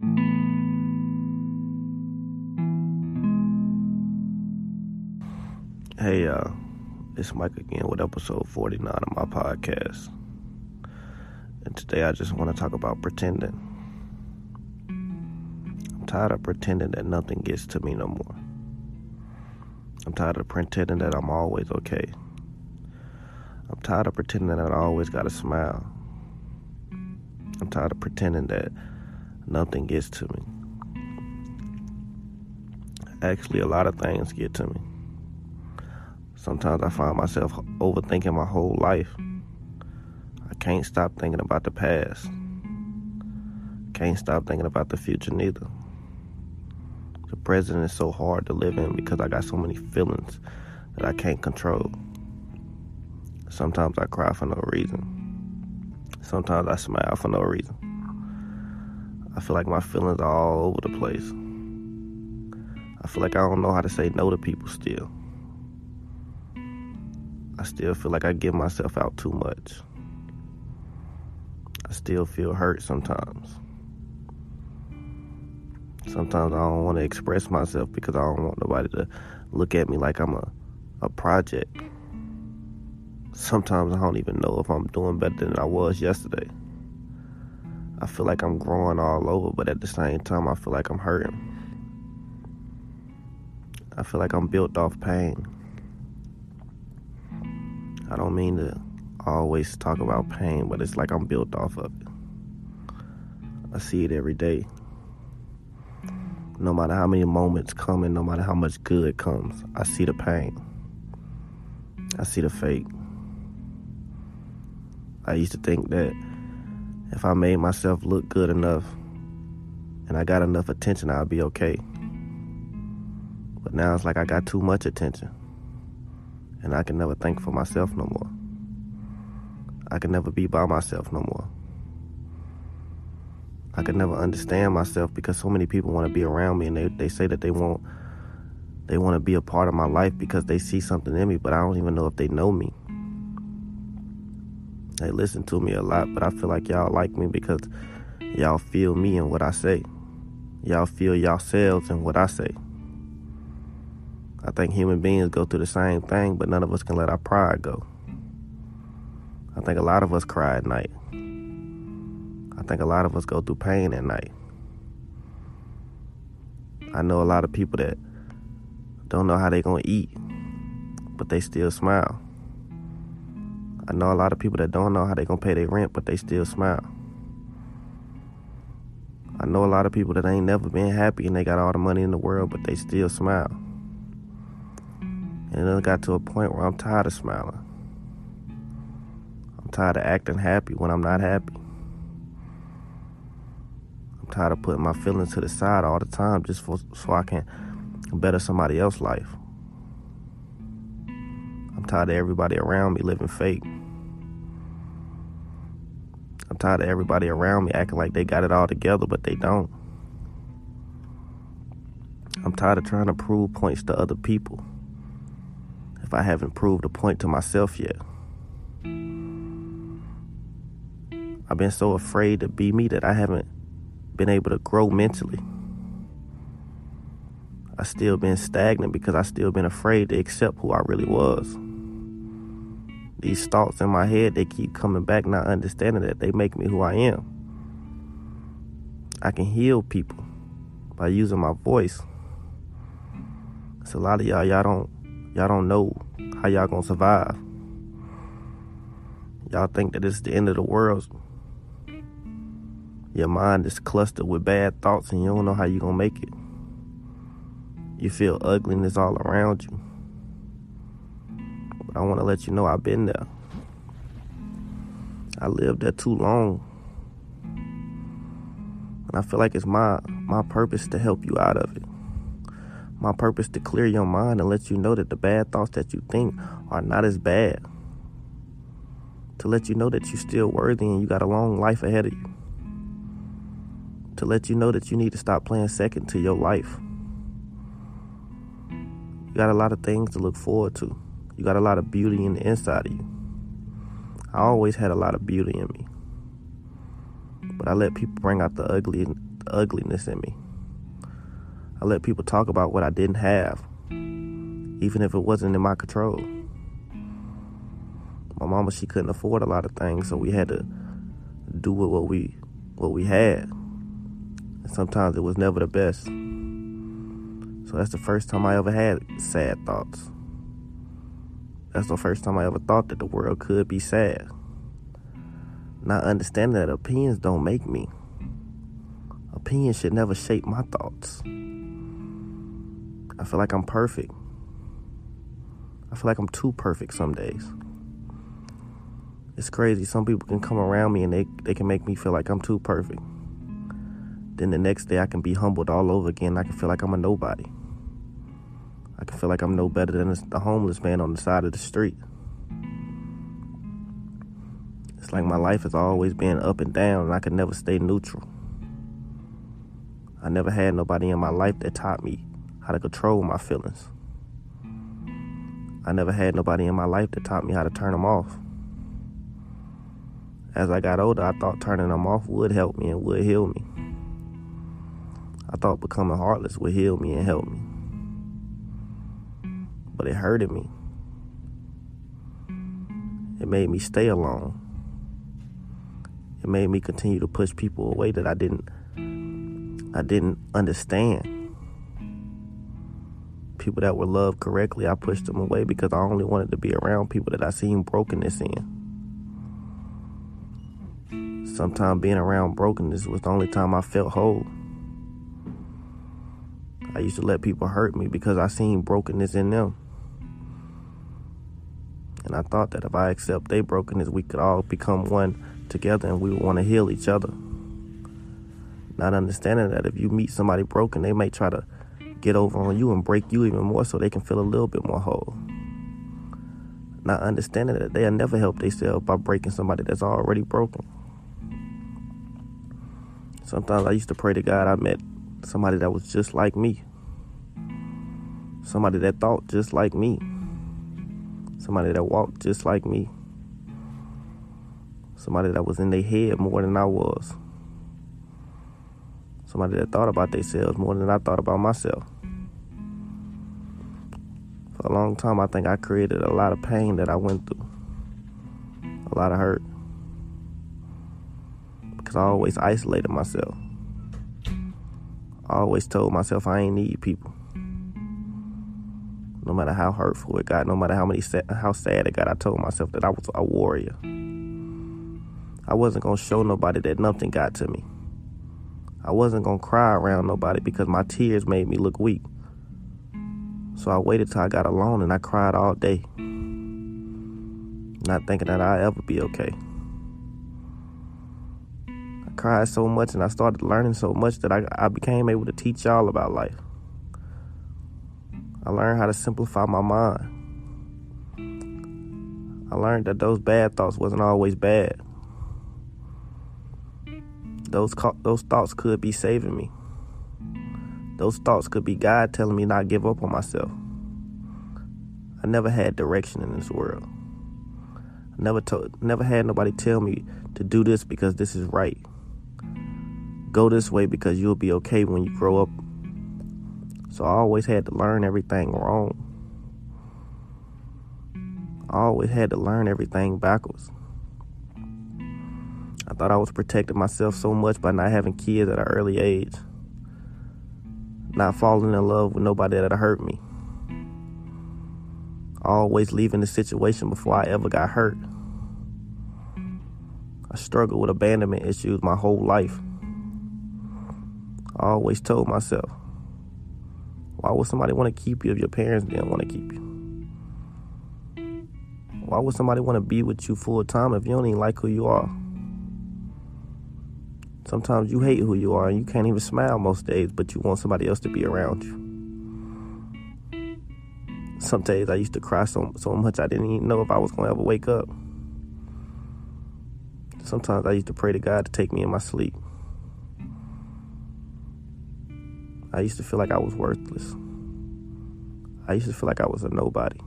Hey, y'all. It's Mike again with episode 49 of my podcast. And today I just want to talk about pretending. I'm tired of pretending that nothing gets to me no more. I'm tired of pretending that I'm always okay. I'm tired of pretending that I always got a smile. I'm tired of pretending that nothing gets to me. Actually, a lot of things get to me. Sometimes I find myself overthinking my whole life. I can't stop thinking about the past. Can't stop thinking about the future neither. The present is so hard to live in because I got so many feelings that I can't control. Sometimes I cry for no reason. Sometimes I smile for no reason. I feel like my feelings are all over the place. I feel like I don't know how to say no to people still. I still feel like I give myself out too much. I still feel hurt sometimes. Sometimes I don't want to express myself because I don't want nobody to look at me like I'm a, a project. Sometimes I don't even know if I'm doing better than I was yesterday. I feel like I'm growing all over, but at the same time, I feel like I'm hurting. I feel like I'm built off pain. I don't mean to always talk about pain, but it's like I'm built off of it. I see it every day. No matter how many moments come and no matter how much good comes, I see the pain. I see the fake. I used to think that if I made myself look good enough and I got enough attention, I'd be okay. But now it's like I got too much attention. And I can never think for myself no more. I can never be by myself no more. I can never understand myself because so many people want to be around me and they, they say that they want they want to be a part of my life because they see something in me, but I don't even know if they know me. They listen to me a lot, but I feel like y'all like me because y'all feel me and what I say. Y'all feel yourselves and what I say. I think human beings go through the same thing, but none of us can let our pride go. I think a lot of us cry at night. I think a lot of us go through pain at night. I know a lot of people that don't know how they're going to eat, but they still smile. I know a lot of people that don't know how they gonna pay their rent, but they still smile. I know a lot of people that ain't never been happy and they got all the money in the world, but they still smile. And it got to a point where I'm tired of smiling. I'm tired of acting happy when I'm not happy. I'm tired of putting my feelings to the side all the time just for, so I can better somebody else's life. I'm tired of everybody around me living fake. I'm tired of everybody around me acting like they got it all together, but they don't. I'm tired of trying to prove points to other people if I haven't proved a point to myself yet. I've been so afraid to be me that I haven't been able to grow mentally. I still been stagnant because I still been afraid to accept who I really was these thoughts in my head they keep coming back not understanding that they make me who i am. I can heal people by using my voice. So a lot of y'all y'all don't y'all don't know how y'all gonna survive. Y'all think that it's the end of the world. Your mind is clustered with bad thoughts and you don't know how you gonna make it. You feel ugliness all around you I want to let you know I've been there. I lived there too long. And I feel like it's my my purpose to help you out of it. My purpose to clear your mind and let you know that the bad thoughts that you think are not as bad. To let you know that you're still worthy and you got a long life ahead of you. To let you know that you need to stop playing second to your life. You got a lot of things to look forward to. You got a lot of beauty in the inside of you. I always had a lot of beauty in me. But I let people bring out the ugly the ugliness in me. I let people talk about what I didn't have, even if it wasn't in my control. My mama, she couldn't afford a lot of things, so we had to do with what we what we had. And sometimes it was never the best. So that's the first time I ever had sad thoughts. That's the first time I ever thought that the world could be sad. Not understanding that opinions don't make me. Opinions should never shape my thoughts. I feel like I'm perfect. I feel like I'm too perfect some days. It's crazy. Some people can come around me and they, they can make me feel like I'm too perfect. Then the next day I can be humbled all over again. I can feel like I'm a nobody. I can feel like I'm no better than the homeless man on the side of the street. It's like my life has always been up and down and I could never stay neutral. I never had nobody in my life that taught me how to control my feelings. I never had nobody in my life that taught me how to turn them off. As I got older, I thought turning them off would help me and would heal me. I thought becoming heartless would heal me and help me. But it hurted me. It made me stay alone. It made me continue to push people away that I didn't I didn't understand people that were loved correctly, I pushed them away because I only wanted to be around people that I seen brokenness in. Sometimes being around brokenness was the only time I felt whole. I used to let people hurt me because I seen brokenness in them. And I thought that if I accept their brokenness, we could all become one together and we would want to heal each other. Not understanding that if you meet somebody broken, they may try to get over on you and break you even more so they can feel a little bit more whole. Not understanding that they'll never help themselves by breaking somebody that's already broken. Sometimes I used to pray to God I met somebody that was just like me. Somebody that thought just like me. Somebody that walked just like me. Somebody that was in their head more than I was. Somebody that thought about themselves more than I thought about myself. For a long time, I think I created a lot of pain that I went through, a lot of hurt, because I always isolated myself. I always told myself I ain't need people. No matter how hurtful it got, no matter how many how sad it got, I told myself that I was a warrior. I wasn't gonna show nobody that nothing got to me. I wasn't to cry around nobody because my tears made me look weak. So I waited till I got alone and I cried all day. Not thinking that I'd ever be okay. I cried so much and I started learning so much that I, I became able to teach y'all about life. I learned how to simplify my mind. I learned that those bad thoughts wasn't always bad those those thoughts could be saving me. Those thoughts could be God telling me not to give up on myself. I never had direction in this world. I never told, never had nobody tell me to do this because this is right. Go this way because you'll be okay when you grow up. So I always had to learn everything wrong. I always had to learn everything backwards. I thought I was protecting myself so much by not having kids at an early age, not falling in love with nobody that hurt me, always leaving the situation before I ever got hurt. I struggled with abandonment issues my whole life. I always told myself, why would somebody want to keep you if your parents didn't want to keep you? Why would somebody want to be with you full time if you don't even like who you are? Sometimes you hate who you are and you can't even smile most days, but you want somebody else to be around you. Some days I used to cry so, so much I didn't even know if I was going to ever wake up. Sometimes I used to pray to God to take me in my sleep. I used to feel like I was worthless. I used to feel like I was a nobody.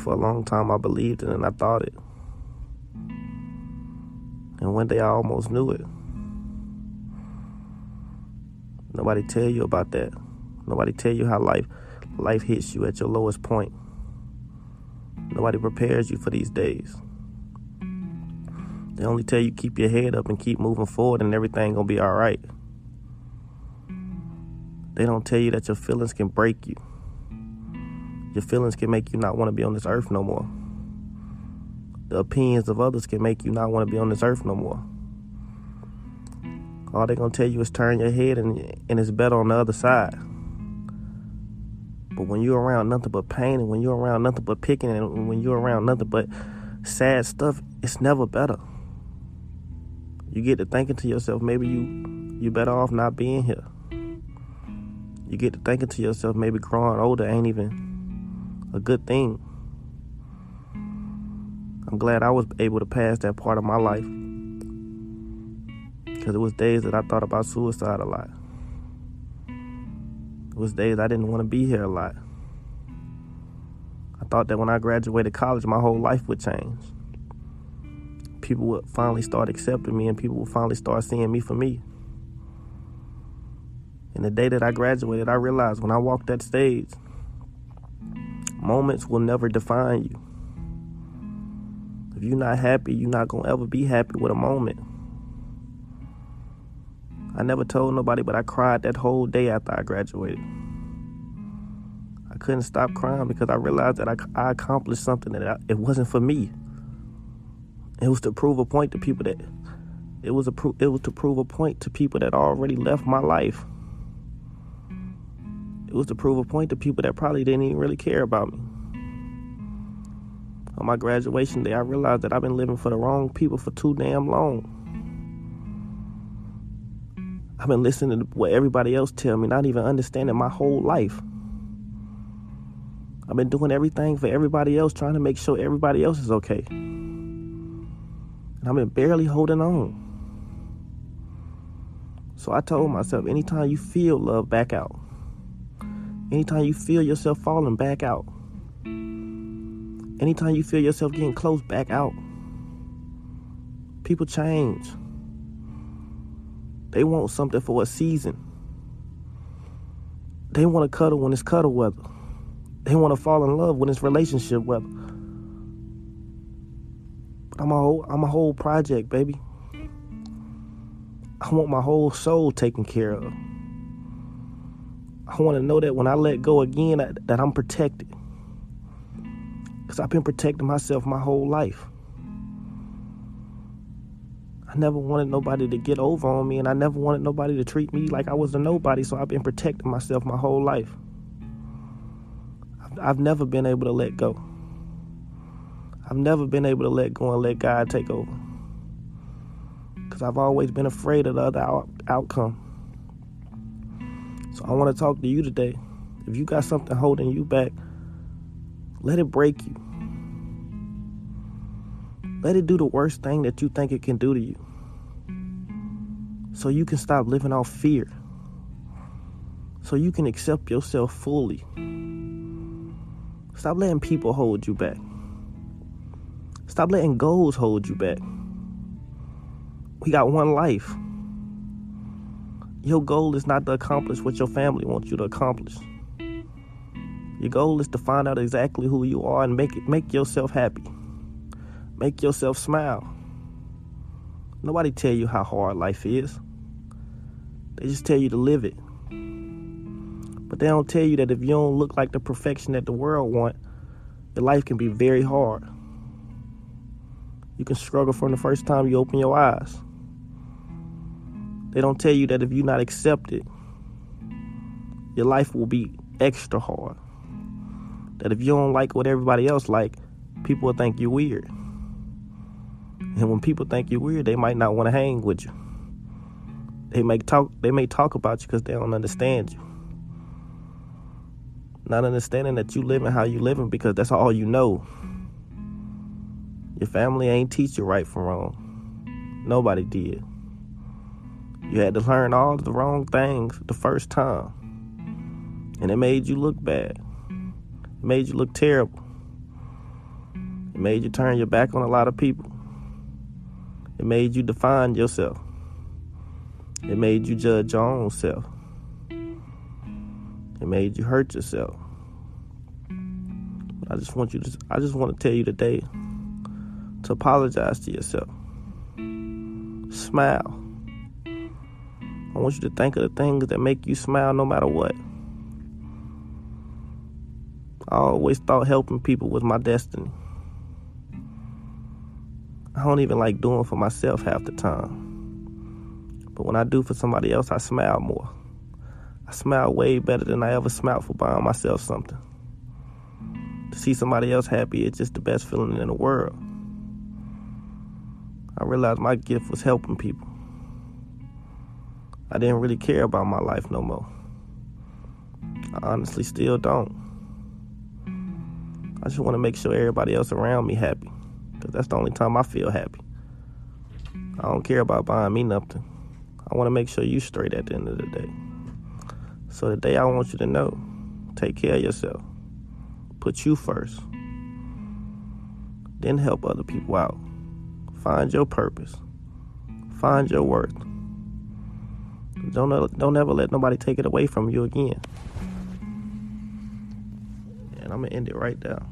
For a long time, I believed it and I thought it. And one day I almost knew it. Nobody tell you about that. Nobody tell you how life life hits you at your lowest point. Nobody prepares you for these days. They only tell you keep your head up and keep moving forward and everything gonna be alright. They don't tell you that your feelings can break you. Your feelings can make you not want to be on this earth no more. The opinions of others can make you not want to be on this earth no more. All they're gonna tell you is turn your head and and it's better on the other side. But when you're around nothing but pain and when you're around nothing but picking and when you're around nothing but sad stuff, it's never better. You get to thinking to yourself, maybe you you better off not being here you get to thinking to yourself, maybe growing older ain't even a good thing. I'm glad I was able to pass that part of my life. Because it was days that I thought about suicide a lot. It was days I didn't want to be here a lot. I thought that when I graduated college, my whole life would change. People would finally start accepting me and people would finally start seeing me for me. And the day that I graduated, I realized when I walked that stage, moments will never define you. If you're not happy, you're not going to ever be happy with a moment. I never told nobody, but I cried that whole day after I graduated. I couldn't stop crying because I realized that I, I accomplished something that I, it wasn't for me. It was to prove a point to people that it was a it was to prove a point to people that already left my life. Was to prove a point to people that probably didn't even really care about me. On my graduation day, I realized that I've been living for the wrong people for too damn long. I've been listening to what everybody else tell me, not even understanding my whole life. I've been doing everything for everybody else, trying to make sure everybody else is okay. And I've been barely holding on. So I told myself, anytime you feel love, back out. Anytime you feel yourself falling, back out. Anytime you feel yourself getting close, back out. People change. They want something for a season. They want to cuddle when it's cuddle weather. They want to fall in love when it's relationship weather. But I'm a whole I'm a whole project, baby. I want my whole soul taken care of. I want to know that when I let go again, that, that I'm protected. Because I've been protecting myself my whole life. I never wanted nobody to get over on me, and I never wanted nobody to treat me like I was a nobody, so I've been protecting myself my whole life. I've, I've never been able to let go. I've never been able to let go and let God take over. Because I've always been afraid of the other out- outcome. So I want to talk to you today. If you got something holding you back, let it break you. Let it do the worst thing that you think it can do to you. So you can stop living off fear. So you can accept yourself fully. Stop letting people hold you back. Stop letting goals hold you back. We got one life. Your goal is not to accomplish what your family wants you to accomplish. Your goal is to find out exactly who you are and make it make yourself happy. Make yourself smile. Nobody tell you how hard life is. They just tell you to live it. But they don't tell you that if you don't look like the perfection that the world want, your life can be very hard. You can struggle from the first time you open your eyes. They don't tell you that if you're not accepted, your life will be extra hard. That if you don't like what everybody else like, people will think you're weird. And when people think you're weird, they might not want to hang with you. They may talk. They may talk about you because they don't understand you. Not understanding that you living how you living because that's all you know. Your family ain't teach you right from wrong. Nobody did. You had to learn all the wrong things the first time. And it made you look bad. It made you look terrible. It made you turn your back on a lot of people. It made you define yourself. It made you judge your own self. It made you hurt yourself. But I just want you to I just want to tell you today to apologize to yourself. Smile. I want you to think of the things that make you smile no matter what. I always thought helping people was my destiny. I don't even like doing for myself half the time. But when I do for somebody else, I smile more. I smile way better than I ever smiled for buying myself something. To see somebody else happy, is just the best feeling in the world. I realized my gift was helping people. I didn't really care about my life no more. I honestly still don't. I just want to make sure everybody else around me happy, because that's the only time I feel happy. I don't care about buying me nothing. I want to make sure you straight at the end of the day. So today I want you to know, take care of yourself. Put you first. Then help other people out. Find your purpose. Find your worth. Don't don't ever let nobody take it away from you again. And I'm gonna end it right there.